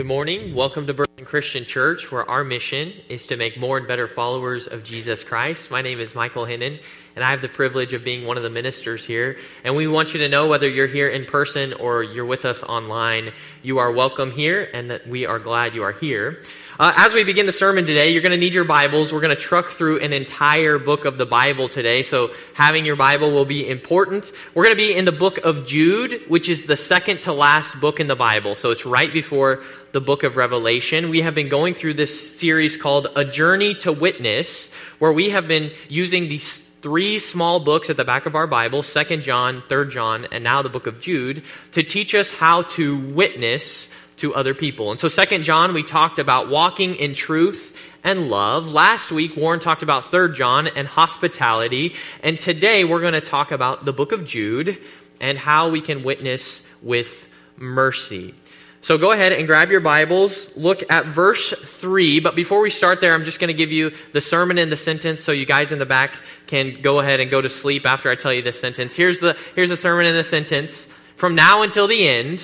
Good morning. Welcome to Berlin Christian Church, where our mission is to make more and better followers of Jesus Christ. My name is Michael Hinnon, and I have the privilege of being one of the ministers here. And we want you to know whether you're here in person or you're with us online, you are welcome here, and that we are glad you are here. Uh, as we begin the sermon today, you're going to need your Bibles. We're going to truck through an entire book of the Bible today, so having your Bible will be important. We're going to be in the book of Jude, which is the second to last book in the Bible. So it's right before the book of Revelation. We have been going through this series called A Journey to Witness, where we have been using these three small books at the back of our Bible, 2nd John, 3rd John, and now the book of Jude, to teach us how to witness to other people. And so, Second John, we talked about walking in truth and love. Last week, Warren talked about Third John and hospitality. And today, we're going to talk about the book of Jude and how we can witness with mercy. So go ahead and grab your Bibles. Look at verse 3. But before we start there, I'm just going to give you the sermon in the sentence so you guys in the back can go ahead and go to sleep after I tell you this sentence. Here's the, here's the sermon in the sentence. From now until the end,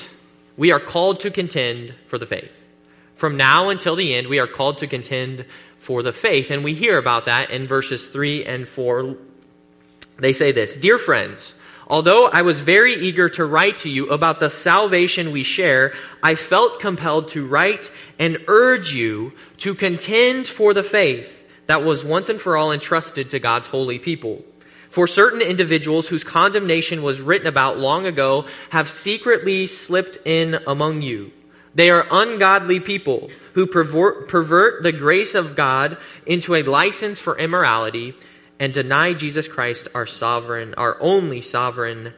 we are called to contend for the faith. From now until the end, we are called to contend for the faith. And we hear about that in verses 3 and 4. They say this Dear friends, although I was very eager to write to you about the salvation we share, I felt compelled to write and urge you to contend for the faith that was once and for all entrusted to God's holy people. For certain individuals whose condemnation was written about long ago have secretly slipped in among you. They are ungodly people who pervert, the grace of God into a license for immorality and deny Jesus Christ, our sovereign, our only sovereign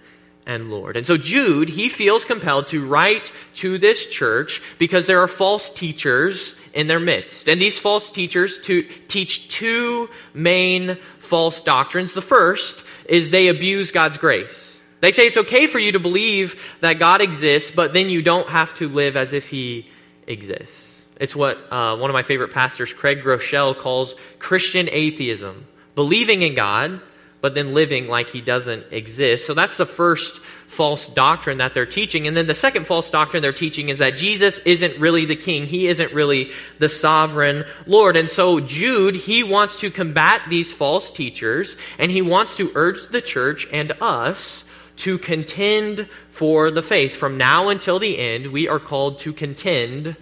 and Lord. And so Jude, he feels compelled to write to this church because there are false teachers in their midst. And these false teachers to teach two main false doctrines. The first is they abuse God's grace. They say it's okay for you to believe that God exists, but then you don't have to live as if He exists. It's what uh, one of my favorite pastors, Craig Groeschel, calls Christian atheism. Believing in God, but then living like he doesn't exist. So that's the first false doctrine that they're teaching. And then the second false doctrine they're teaching is that Jesus isn't really the king. He isn't really the sovereign Lord. And so Jude, he wants to combat these false teachers and he wants to urge the church and us to contend for the faith. From now until the end, we are called to contend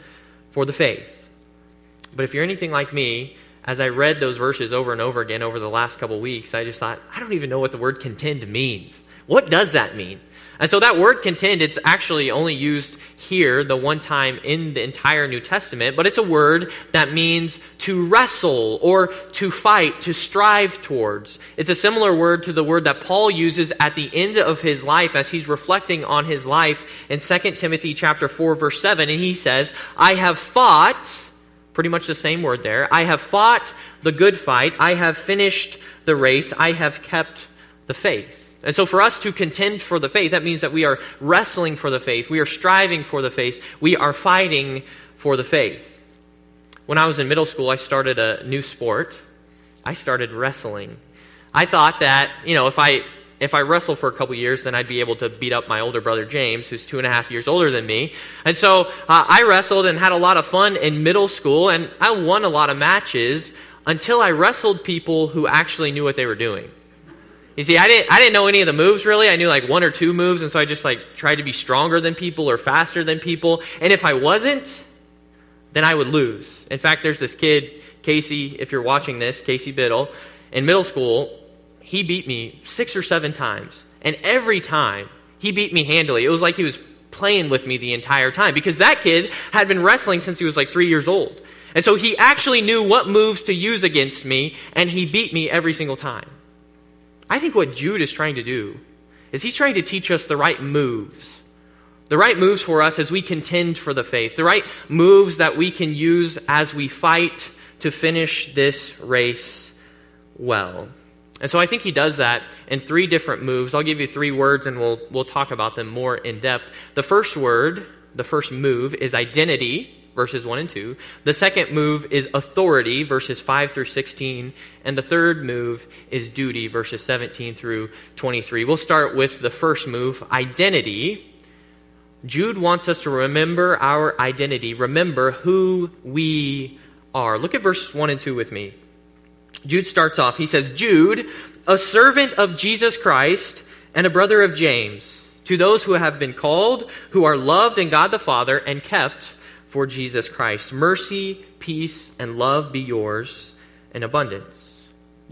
for the faith. But if you're anything like me, as I read those verses over and over again over the last couple weeks, I just thought, I don't even know what the word contend means. What does that mean? And so that word contend, it's actually only used here the one time in the entire New Testament, but it's a word that means to wrestle or to fight, to strive towards. It's a similar word to the word that Paul uses at the end of his life as he's reflecting on his life in 2 Timothy chapter 4 verse 7 and he says, "I have fought Pretty much the same word there. I have fought the good fight. I have finished the race. I have kept the faith. And so for us to contend for the faith, that means that we are wrestling for the faith. We are striving for the faith. We are fighting for the faith. When I was in middle school, I started a new sport. I started wrestling. I thought that, you know, if I if I wrestle for a couple years, then I'd be able to beat up my older brother James, who's two and a half years older than me. And so uh, I wrestled and had a lot of fun in middle school, and I won a lot of matches until I wrestled people who actually knew what they were doing. You see, I didn't, I didn't know any of the moves really. I knew like one or two moves, and so I just like tried to be stronger than people or faster than people. And if I wasn't, then I would lose. In fact, there's this kid, Casey, if you're watching this, Casey Biddle, in middle school, he beat me six or seven times. And every time, he beat me handily. It was like he was playing with me the entire time because that kid had been wrestling since he was like three years old. And so he actually knew what moves to use against me, and he beat me every single time. I think what Jude is trying to do is he's trying to teach us the right moves. The right moves for us as we contend for the faith. The right moves that we can use as we fight to finish this race well. And so I think he does that in three different moves. I'll give you three words and we'll, we'll talk about them more in depth. The first word, the first move, is identity, verses 1 and 2. The second move is authority, verses 5 through 16. And the third move is duty, verses 17 through 23. We'll start with the first move, identity. Jude wants us to remember our identity, remember who we are. Look at verses 1 and 2 with me. Jude starts off. He says, Jude, a servant of Jesus Christ and a brother of James, to those who have been called, who are loved in God the Father and kept for Jesus Christ. Mercy, peace, and love be yours in abundance.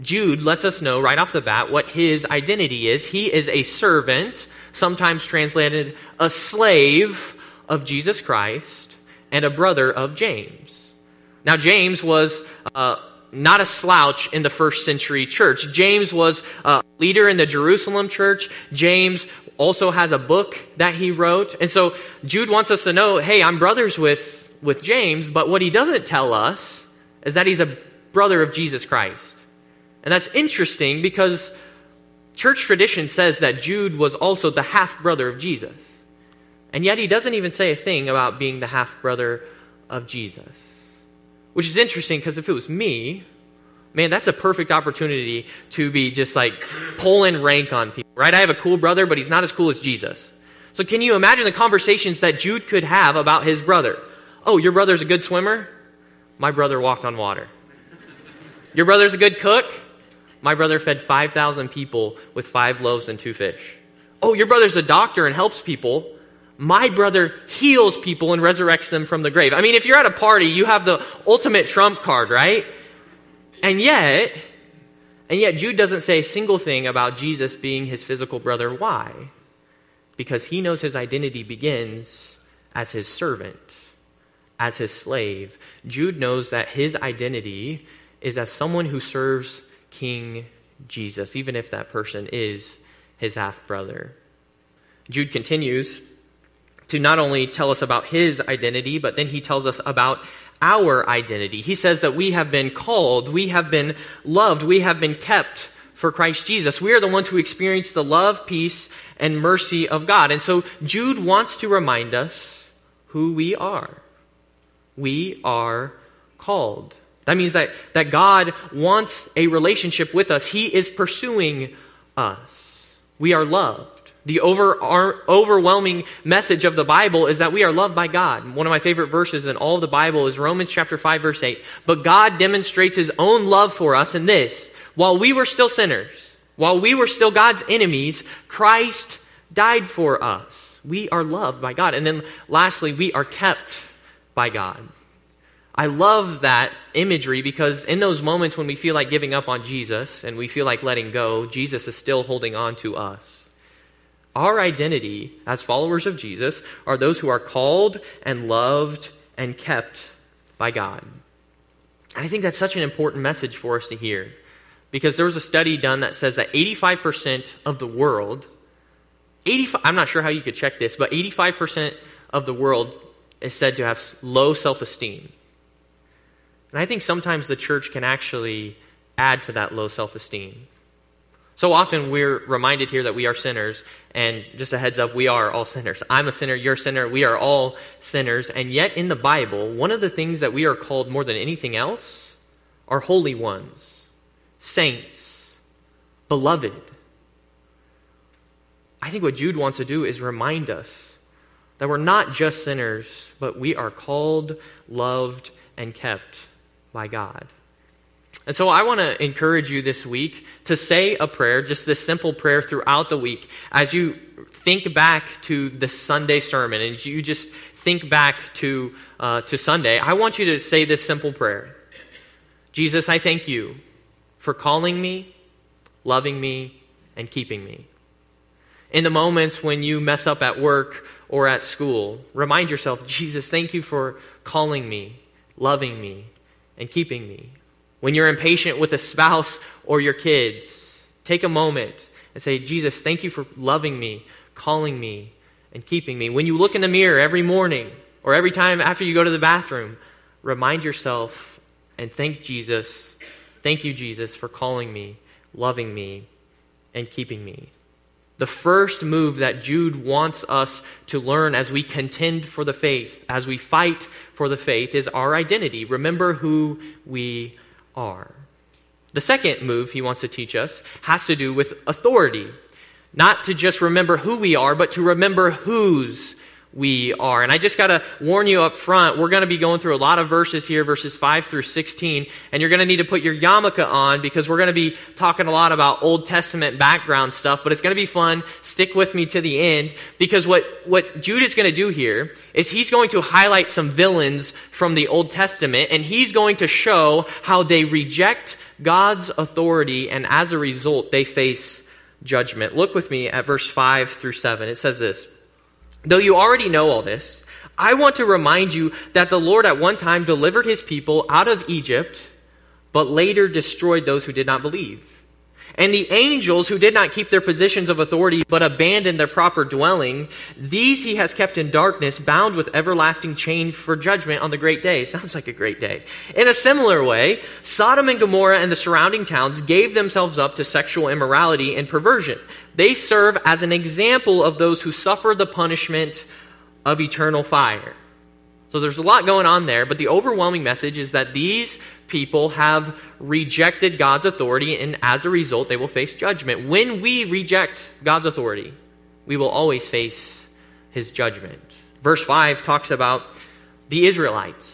Jude lets us know right off the bat what his identity is. He is a servant, sometimes translated a slave of Jesus Christ, and a brother of James. Now, James was uh, not a slouch in the first century church. James was a leader in the Jerusalem church. James also has a book that he wrote. And so Jude wants us to know, hey, I'm brothers with, with James, but what he doesn't tell us is that he's a brother of Jesus Christ. And that's interesting because church tradition says that Jude was also the half brother of Jesus. And yet he doesn't even say a thing about being the half brother of Jesus. Which is interesting because if it was me, man, that's a perfect opportunity to be just like pulling rank on people, right? I have a cool brother, but he's not as cool as Jesus. So can you imagine the conversations that Jude could have about his brother? Oh, your brother's a good swimmer? My brother walked on water. Your brother's a good cook? My brother fed 5,000 people with five loaves and two fish. Oh, your brother's a doctor and helps people my brother heals people and resurrects them from the grave. I mean, if you're at a party, you have the ultimate trump card, right? And yet, and yet Jude doesn't say a single thing about Jesus being his physical brother. Why? Because he knows his identity begins as his servant, as his slave. Jude knows that his identity is as someone who serves King Jesus, even if that person is his half brother. Jude continues to not only tell us about his identity, but then he tells us about our identity. He says that we have been called, we have been loved, we have been kept for Christ Jesus. We are the ones who experience the love, peace, and mercy of God. And so Jude wants to remind us who we are. We are called. That means that, that God wants a relationship with us. He is pursuing us. We are loved. The over, overwhelming message of the Bible is that we are loved by God. One of my favorite verses in all of the Bible is Romans chapter 5 verse 8. But God demonstrates his own love for us in this. While we were still sinners, while we were still God's enemies, Christ died for us. We are loved by God. And then lastly, we are kept by God. I love that imagery because in those moments when we feel like giving up on Jesus and we feel like letting go, Jesus is still holding on to us. Our identity as followers of Jesus are those who are called and loved and kept by God. And I think that's such an important message for us to hear because there was a study done that says that 85% of the world, 85, I'm not sure how you could check this, but 85% of the world is said to have low self esteem. And I think sometimes the church can actually add to that low self esteem. So often we're reminded here that we are sinners, and just a heads up, we are all sinners. I'm a sinner, you're a sinner, we are all sinners, and yet in the Bible, one of the things that we are called more than anything else are holy ones, saints, beloved. I think what Jude wants to do is remind us that we're not just sinners, but we are called, loved, and kept by God. And so I want to encourage you this week to say a prayer, just this simple prayer throughout the week, as you think back to the Sunday sermon and you just think back to, uh, to Sunday. I want you to say this simple prayer Jesus, I thank you for calling me, loving me, and keeping me. In the moments when you mess up at work or at school, remind yourself, Jesus, thank you for calling me, loving me, and keeping me. When you're impatient with a spouse or your kids, take a moment and say, Jesus, thank you for loving me, calling me, and keeping me. When you look in the mirror every morning or every time after you go to the bathroom, remind yourself and thank Jesus. Thank you, Jesus, for calling me, loving me, and keeping me. The first move that Jude wants us to learn as we contend for the faith, as we fight for the faith, is our identity. Remember who we are. The second move he wants to teach us has to do with authority. Not to just remember who we are, but to remember whose we are. And I just got to warn you up front, we're going to be going through a lot of verses here, verses 5 through 16, and you're going to need to put your yarmulke on because we're going to be talking a lot about Old Testament background stuff, but it's going to be fun. Stick with me to the end because what, what Jude is going to do here is he's going to highlight some villains from the Old Testament, and he's going to show how they reject God's authority, and as a result, they face judgment. Look with me at verse 5 through 7. It says this. Though you already know all this, I want to remind you that the Lord at one time delivered his people out of Egypt, but later destroyed those who did not believe. And the angels who did not keep their positions of authority but abandoned their proper dwelling, these he has kept in darkness, bound with everlasting chain for judgment on the great day. Sounds like a great day. In a similar way, Sodom and Gomorrah and the surrounding towns gave themselves up to sexual immorality and perversion. They serve as an example of those who suffer the punishment of eternal fire. So there's a lot going on there, but the overwhelming message is that these people have rejected God's authority, and as a result, they will face judgment. When we reject God's authority, we will always face his judgment. Verse 5 talks about the Israelites.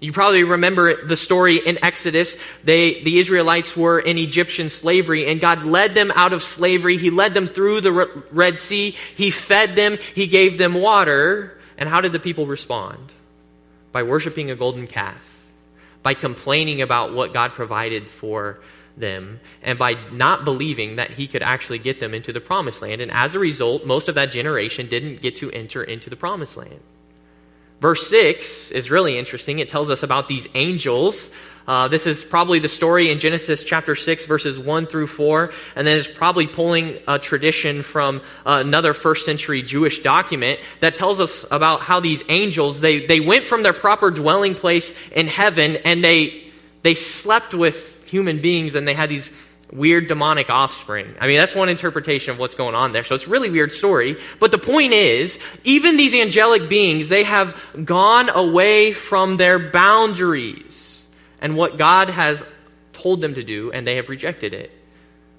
You probably remember the story in Exodus. They, the Israelites were in Egyptian slavery, and God led them out of slavery. He led them through the Red Sea. He fed them. He gave them water. And how did the people respond? By worshiping a golden calf by complaining about what God provided for them and by not believing that he could actually get them into the promised land. And as a result, most of that generation didn't get to enter into the promised land. Verse 6 is really interesting. It tells us about these angels uh, this is probably the story in Genesis chapter 6, verses 1 through 4, and then it's probably pulling a tradition from uh, another first century Jewish document that tells us about how these angels, they, they went from their proper dwelling place in heaven and they, they slept with human beings and they had these weird demonic offspring. I mean, that's one interpretation of what's going on there. So it's really weird story. But the point is, even these angelic beings, they have gone away from their boundaries and what God has told them to do, and they have rejected it.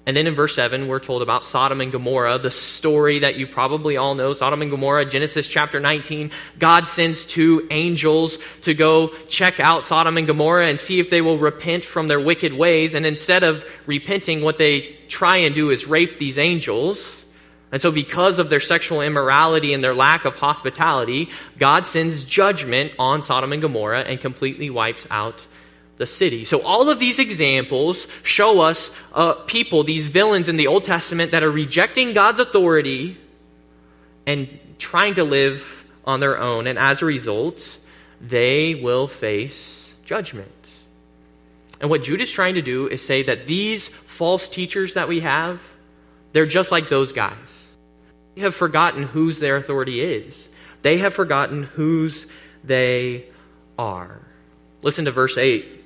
And then in verse 7, we're told about Sodom and Gomorrah, the story that you probably all know. Sodom and Gomorrah, Genesis chapter 19. God sends two angels to go check out Sodom and Gomorrah and see if they will repent from their wicked ways. And instead of repenting, what they try and do is rape these angels. And so, because of their sexual immorality and their lack of hospitality, God sends judgment on Sodom and Gomorrah and completely wipes out the city. So all of these examples show us uh, people, these villains in the Old Testament that are rejecting God's authority and trying to live on their own. And as a result, they will face judgment. And what Jude is trying to do is say that these false teachers that we have, they're just like those guys. They have forgotten whose their authority is. They have forgotten whose they are. Listen to verse 8.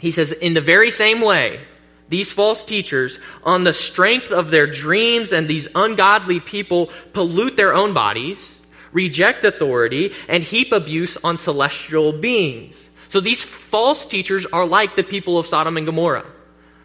He says, in the very same way, these false teachers, on the strength of their dreams and these ungodly people, pollute their own bodies, reject authority, and heap abuse on celestial beings. So these false teachers are like the people of Sodom and Gomorrah.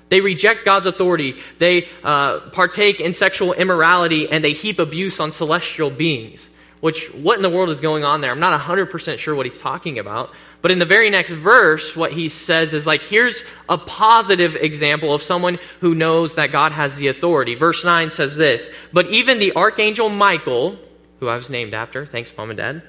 They reject God's authority. They uh, partake in sexual immorality and they heap abuse on celestial beings. Which, what in the world is going on there? I'm not 100% sure what he's talking about. But in the very next verse, what he says is like, here's a positive example of someone who knows that God has the authority. Verse 9 says this But even the archangel Michael, who I was named after, thanks, mom and dad.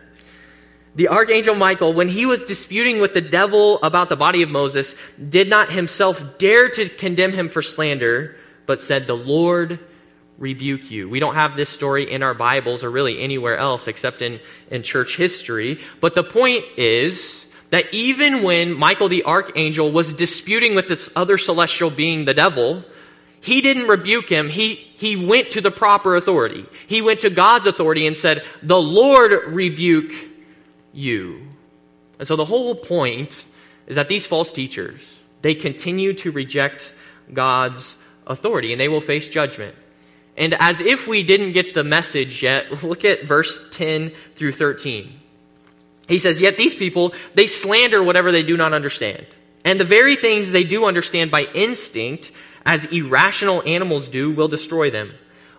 The archangel Michael, when he was disputing with the devil about the body of Moses, did not himself dare to condemn him for slander, but said, The Lord rebuke you. We don't have this story in our Bibles or really anywhere else except in, in church history. But the point is that even when Michael the archangel was disputing with this other celestial being, the devil, he didn't rebuke him. He, he went to the proper authority. He went to God's authority and said, The Lord rebuke you. And so the whole point is that these false teachers, they continue to reject God's authority and they will face judgment. And as if we didn't get the message yet, look at verse 10 through 13. He says, Yet these people, they slander whatever they do not understand. And the very things they do understand by instinct, as irrational animals do, will destroy them.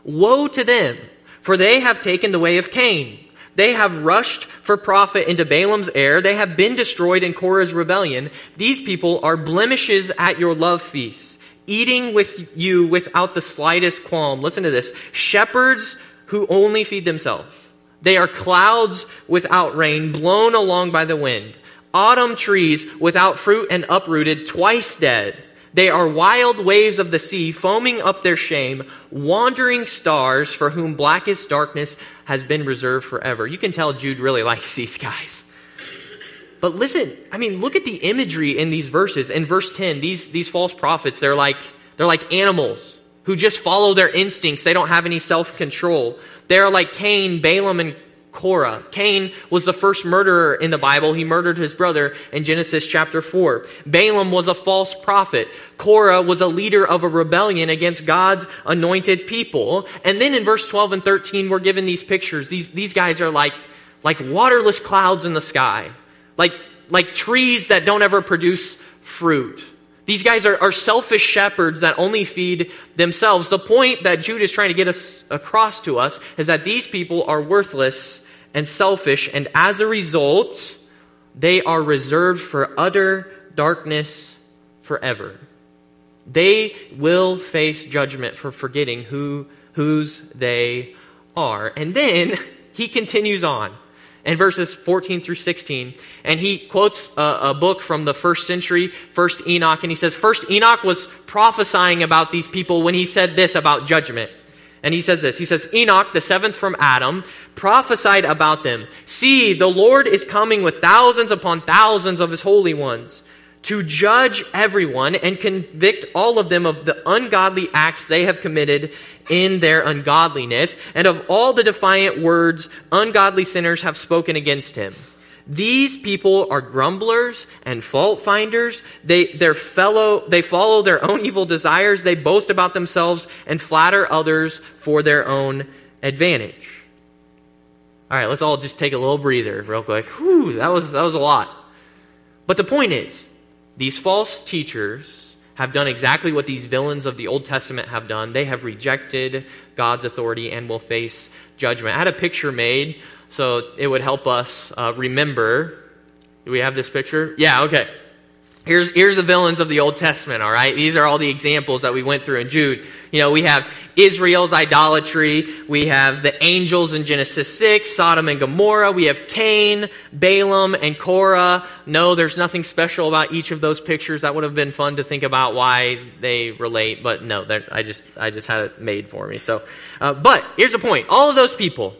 Woe to them, for they have taken the way of Cain. They have rushed for profit into Balaam's error. They have been destroyed in Korah's rebellion. These people are blemishes at your love feasts, eating with you without the slightest qualm. Listen to this. Shepherds who only feed themselves. They are clouds without rain, blown along by the wind. Autumn trees without fruit and uprooted, twice dead. They are wild waves of the sea, foaming up their shame, wandering stars for whom blackest darkness has been reserved forever. You can tell Jude really likes these guys. But listen, I mean, look at the imagery in these verses. In verse 10, these, these false prophets, they're like, they're like animals who just follow their instincts. They don't have any self control. They're like Cain, Balaam, and Korah. Cain was the first murderer in the Bible. He murdered his brother in Genesis chapter 4. Balaam was a false prophet. Korah was a leader of a rebellion against God's anointed people. And then in verse 12 and 13, we're given these pictures. These, these guys are like, like waterless clouds in the sky. Like, like trees that don't ever produce fruit. These guys are, are selfish shepherds that only feed themselves. The point that Jude is trying to get us across to us is that these people are worthless and selfish, and as a result, they are reserved for utter darkness forever. They will face judgment for forgetting who whose they are. And then he continues on in verses 14 through 16. And he quotes a, a, book from the first century, First Enoch, and he says, First Enoch was prophesying about these people when he said this about judgment. And he says this He says, Enoch, the seventh from Adam, prophesied about them. See, the Lord is coming with thousands upon thousands of his holy ones to judge everyone and convict all of them of the ungodly acts they have committed in their ungodliness and of all the defiant words ungodly sinners have spoken against him. These people are grumblers and fault finders. They, their fellow, they follow their own evil desires. They boast about themselves and flatter others for their own advantage. All right, let's all just take a little breather real quick. Whew, that was, that was a lot. But the point is, these false teachers have done exactly what these villains of the Old Testament have done. They have rejected God's authority and will face judgment. I had a picture made so it would help us uh, remember. Do we have this picture? Yeah, okay. Here's, here's the villains of the Old Testament, all right? These are all the examples that we went through in Jude. You know, we have Israel's idolatry. We have the angels in Genesis 6, Sodom and Gomorrah. We have Cain, Balaam, and Korah. No, there's nothing special about each of those pictures. That would have been fun to think about why they relate, but no, I just, I just had it made for me. So, uh, but here's the point. All of those people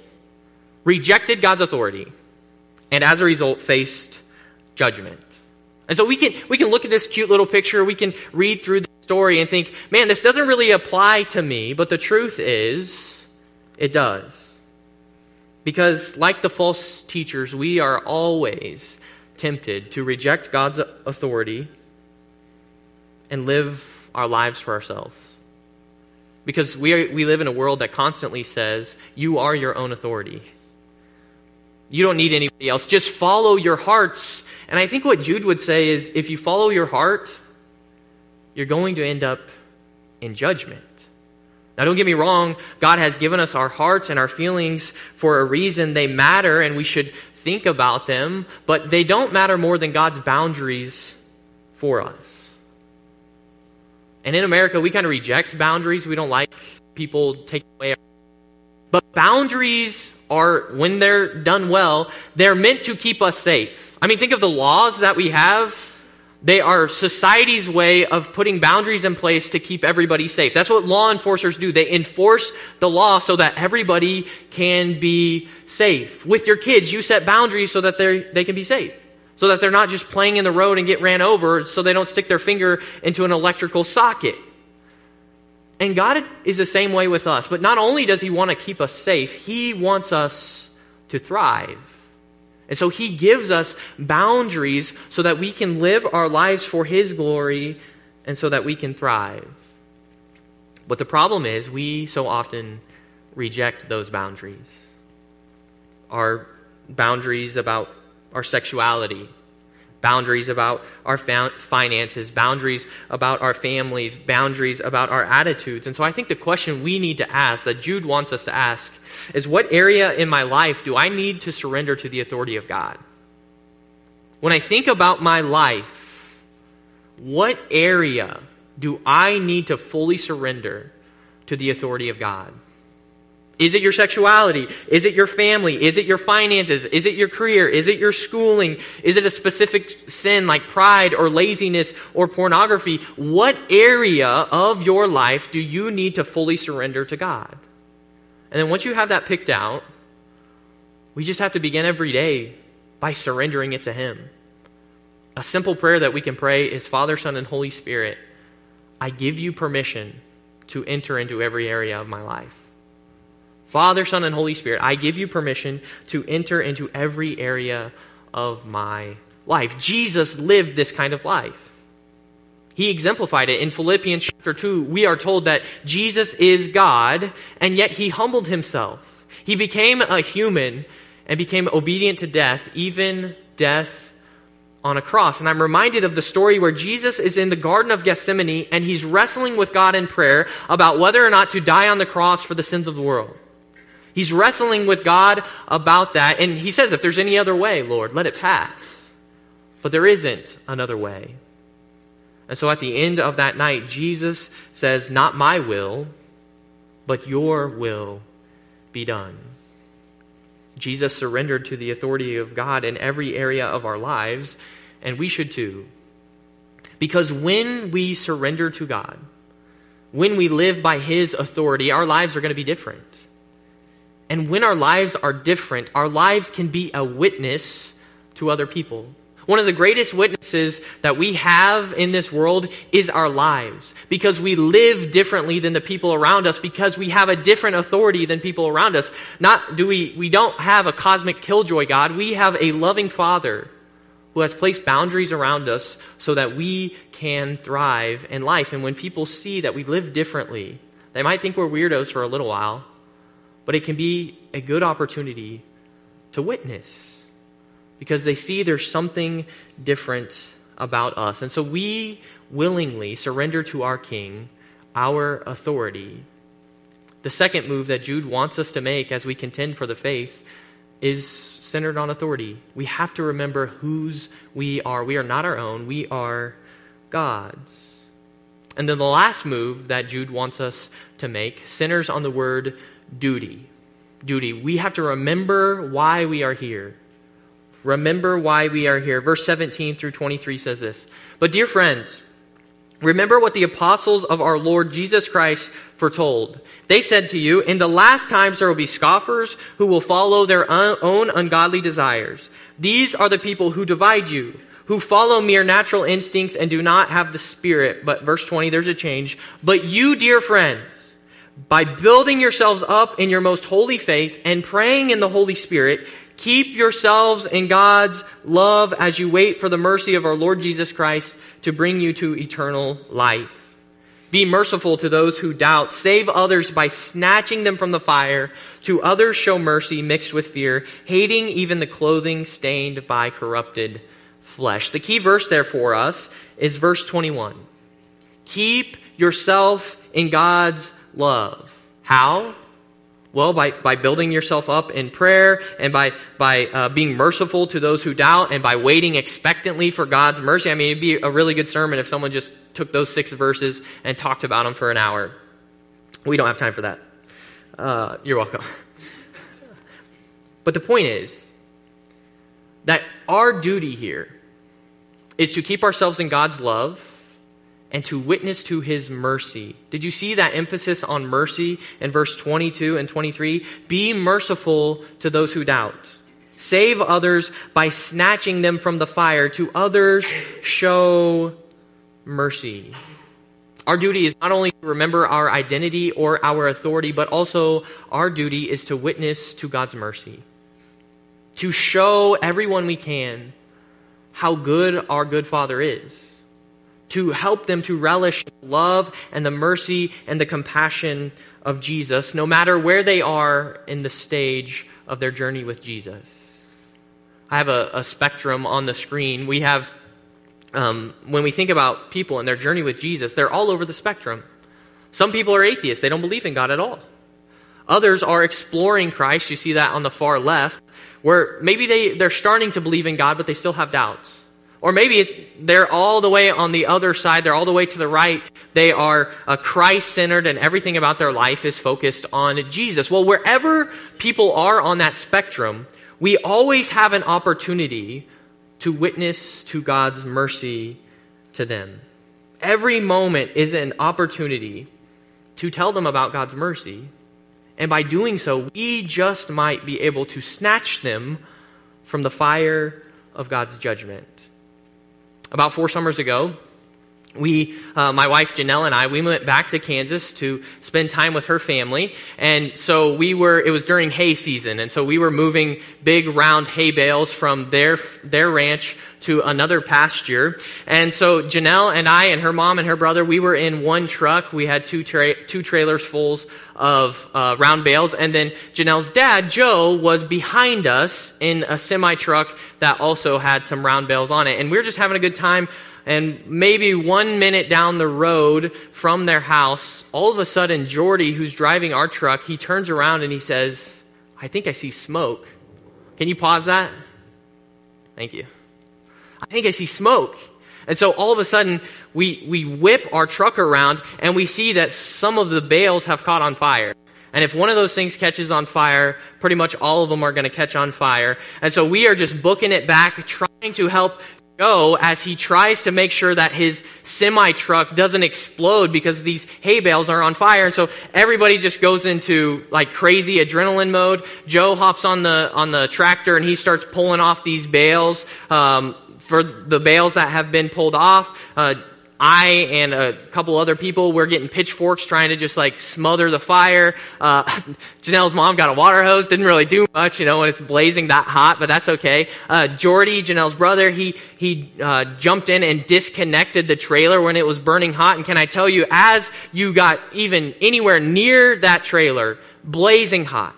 rejected God's authority and as a result faced judgment. And so we can, we can look at this cute little picture, we can read through the story and think, man, this doesn't really apply to me, but the truth is, it does. Because, like the false teachers, we are always tempted to reject God's authority and live our lives for ourselves. Because we, are, we live in a world that constantly says, you are your own authority. You don't need anybody else. Just follow your hearts and I think what Jude would say is if you follow your heart, you're going to end up in judgment. Now, don't get me wrong, God has given us our hearts and our feelings for a reason. They matter and we should think about them, but they don't matter more than God's boundaries for us. And in America, we kind of reject boundaries. We don't like people taking away. Our... But boundaries are, when they're done well, they're meant to keep us safe. I mean, think of the laws that we have. They are society's way of putting boundaries in place to keep everybody safe. That's what law enforcers do. They enforce the law so that everybody can be safe. With your kids, you set boundaries so that they can be safe. So that they're not just playing in the road and get ran over so they don't stick their finger into an electrical socket. And God is the same way with us. But not only does He want to keep us safe, He wants us to thrive. And so he gives us boundaries so that we can live our lives for his glory and so that we can thrive. But the problem is, we so often reject those boundaries. Our boundaries about our sexuality, boundaries about our finances, boundaries about our families, boundaries about our attitudes. And so I think the question we need to ask, that Jude wants us to ask, is what area in my life do I need to surrender to the authority of God? When I think about my life, what area do I need to fully surrender to the authority of God? Is it your sexuality? Is it your family? Is it your finances? Is it your career? Is it your schooling? Is it a specific sin like pride or laziness or pornography? What area of your life do you need to fully surrender to God? And then once you have that picked out, we just have to begin every day by surrendering it to Him. A simple prayer that we can pray is Father, Son, and Holy Spirit, I give you permission to enter into every area of my life. Father, Son, and Holy Spirit, I give you permission to enter into every area of my life. Jesus lived this kind of life. He exemplified it. In Philippians chapter 2, we are told that Jesus is God, and yet he humbled himself. He became a human and became obedient to death, even death on a cross. And I'm reminded of the story where Jesus is in the Garden of Gethsemane and he's wrestling with God in prayer about whether or not to die on the cross for the sins of the world. He's wrestling with God about that, and he says, If there's any other way, Lord, let it pass. But there isn't another way. And so at the end of that night, Jesus says, Not my will, but your will be done. Jesus surrendered to the authority of God in every area of our lives, and we should too. Because when we surrender to God, when we live by His authority, our lives are going to be different. And when our lives are different, our lives can be a witness to other people. One of the greatest witnesses that we have in this world is our lives because we live differently than the people around us because we have a different authority than people around us. Not do we we don't have a cosmic killjoy God. We have a loving Father who has placed boundaries around us so that we can thrive in life. And when people see that we live differently, they might think we're weirdos for a little while, but it can be a good opportunity to witness because they see there's something different about us. And so we willingly surrender to our King our authority. The second move that Jude wants us to make as we contend for the faith is centered on authority. We have to remember whose we are. We are not our own, we are God's. And then the last move that Jude wants us to make centers on the word duty. Duty. We have to remember why we are here. Remember why we are here. Verse 17 through 23 says this. But, dear friends, remember what the apostles of our Lord Jesus Christ foretold. They said to you, In the last times there will be scoffers who will follow their own ungodly desires. These are the people who divide you, who follow mere natural instincts and do not have the Spirit. But, verse 20, there's a change. But you, dear friends, by building yourselves up in your most holy faith and praying in the Holy Spirit, keep yourselves in God's love as you wait for the mercy of our Lord Jesus Christ to bring you to eternal life. Be merciful to those who doubt. Save others by snatching them from the fire. To others show mercy mixed with fear, hating even the clothing stained by corrupted flesh. The key verse there for us is verse 21. Keep yourself in God's love. How? Well, by, by building yourself up in prayer and by, by uh, being merciful to those who doubt and by waiting expectantly for God's mercy. I mean, it'd be a really good sermon if someone just took those six verses and talked about them for an hour. We don't have time for that. Uh, you're welcome. But the point is that our duty here is to keep ourselves in God's love and to witness to his mercy. Did you see that emphasis on mercy in verse 22 and 23? Be merciful to those who doubt. Save others by snatching them from the fire. To others, show mercy. Our duty is not only to remember our identity or our authority, but also our duty is to witness to God's mercy. To show everyone we can how good our good Father is to help them to relish the love and the mercy and the compassion of Jesus, no matter where they are in the stage of their journey with Jesus. I have a, a spectrum on the screen. We have, um, when we think about people and their journey with Jesus, they're all over the spectrum. Some people are atheists, they don't believe in God at all. Others are exploring Christ. You see that on the far left, where maybe they, they're starting to believe in God, but they still have doubts. Or maybe they're all the way on the other side, they're all the way to the right. They are uh, Christ centered and everything about their life is focused on Jesus. Well, wherever people are on that spectrum, we always have an opportunity to witness to God's mercy to them. Every moment is an opportunity to tell them about God's mercy. And by doing so, we just might be able to snatch them from the fire of God's judgment. About four summers ago, we, uh, my wife Janelle and I, we went back to Kansas to spend time with her family. And so we were, it was during hay season. And so we were moving big round hay bales from their, their ranch to another pasture. And so Janelle and I and her mom and her brother, we were in one truck. We had two, tra- two trailers fulls of uh, round bales. And then Janelle's dad, Joe, was behind us in a semi truck that also had some round bales on it. And we were just having a good time and maybe one minute down the road from their house, all of a sudden, Jordy, who's driving our truck, he turns around and he says, I think I see smoke. Can you pause that? Thank you. I think I see smoke. And so all of a sudden, we, we whip our truck around and we see that some of the bales have caught on fire. And if one of those things catches on fire, pretty much all of them are going to catch on fire. And so we are just booking it back, trying to help go as he tries to make sure that his semi truck doesn't explode because these hay bales are on fire. And so everybody just goes into like crazy adrenaline mode. Joe hops on the on the tractor and he starts pulling off these bales. Um, for the bales that have been pulled off, uh, I and a couple other people were getting pitchforks trying to just like smother the fire. Uh, Janelle's mom got a water hose, didn't really do much, you know, when it's blazing that hot, but that's okay. Uh, Jordy, Janelle's brother, he, he, uh, jumped in and disconnected the trailer when it was burning hot. And can I tell you, as you got even anywhere near that trailer, blazing hot,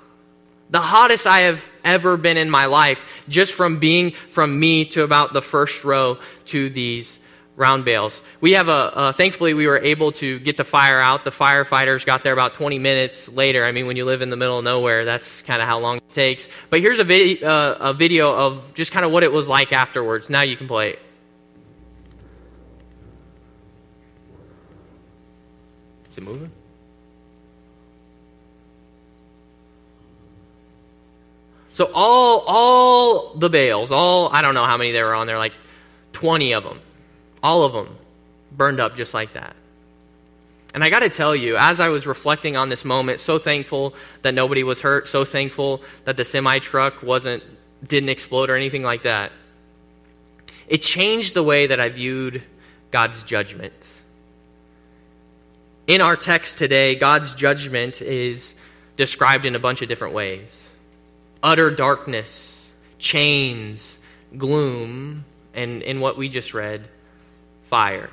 the hottest I have ever been in my life, just from being from me to about the first row to these round bales. We have a, uh, thankfully, we were able to get the fire out. The firefighters got there about 20 minutes later. I mean, when you live in the middle of nowhere, that's kind of how long it takes. But here's a, vid- uh, a video of just kind of what it was like afterwards. Now you can play it. Is it moving? So all all the bales, all I don't know how many there were on there, like 20 of them all of them burned up just like that. And I got to tell you, as I was reflecting on this moment, so thankful that nobody was hurt, so thankful that the semi truck wasn't didn't explode or anything like that. It changed the way that I viewed God's judgment. In our text today, God's judgment is described in a bunch of different ways. Utter darkness, chains, gloom, and in what we just read, fire.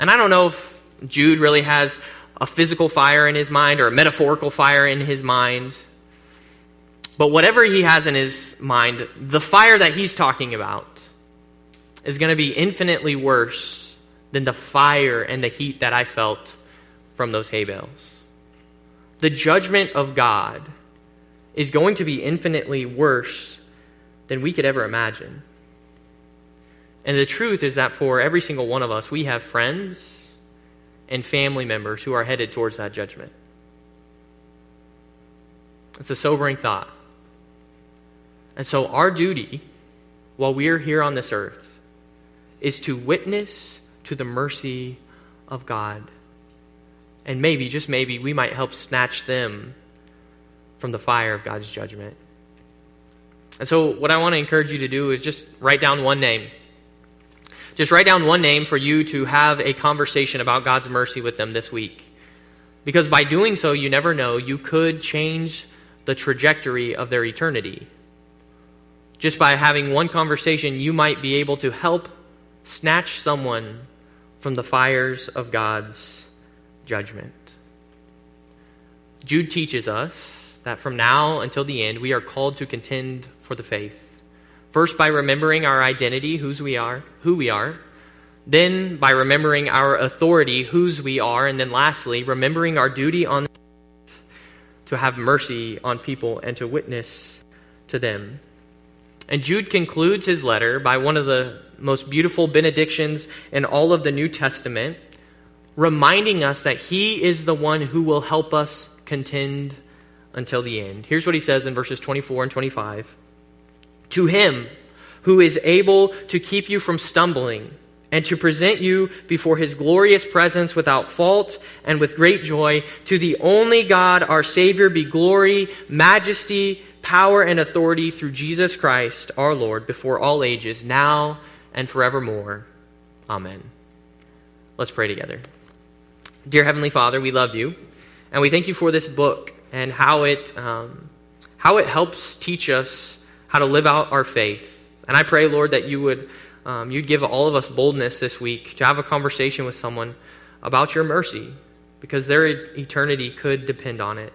And I don't know if Jude really has a physical fire in his mind or a metaphorical fire in his mind. But whatever he has in his mind, the fire that he's talking about is going to be infinitely worse than the fire and the heat that I felt from those hay bales. The judgment of God is going to be infinitely worse than we could ever imagine. And the truth is that for every single one of us, we have friends and family members who are headed towards that judgment. It's a sobering thought. And so, our duty while we are here on this earth is to witness to the mercy of God. And maybe, just maybe, we might help snatch them from the fire of God's judgment. And so, what I want to encourage you to do is just write down one name. Just write down one name for you to have a conversation about God's mercy with them this week. Because by doing so, you never know, you could change the trajectory of their eternity. Just by having one conversation, you might be able to help snatch someone from the fires of God's judgment. Jude teaches us that from now until the end, we are called to contend for the faith. First, by remembering our identity, whose we are, who we are. Then, by remembering our authority, whose we are. And then, lastly, remembering our duty on to have mercy on people and to witness to them. And Jude concludes his letter by one of the most beautiful benedictions in all of the New Testament, reminding us that he is the one who will help us contend until the end. Here's what he says in verses 24 and 25 To him who is able to keep you from stumbling and to present you before his glorious presence without fault and with great joy, to the only God, our Savior, be glory, majesty, power, and authority through Jesus Christ, our Lord, before all ages, now and forevermore. Amen. Let's pray together. Dear Heavenly Father, we love you, and we thank you for this book and how it, um, how it helps teach us how to live out our faith. And I pray, Lord, that you would um, you'd give all of us boldness this week to have a conversation with someone about your mercy, because their eternity could depend on it.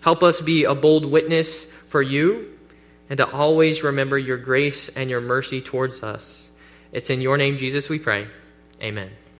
Help us be a bold witness for you and to always remember your grace and your mercy towards us. It's in your name, Jesus, we pray. Amen.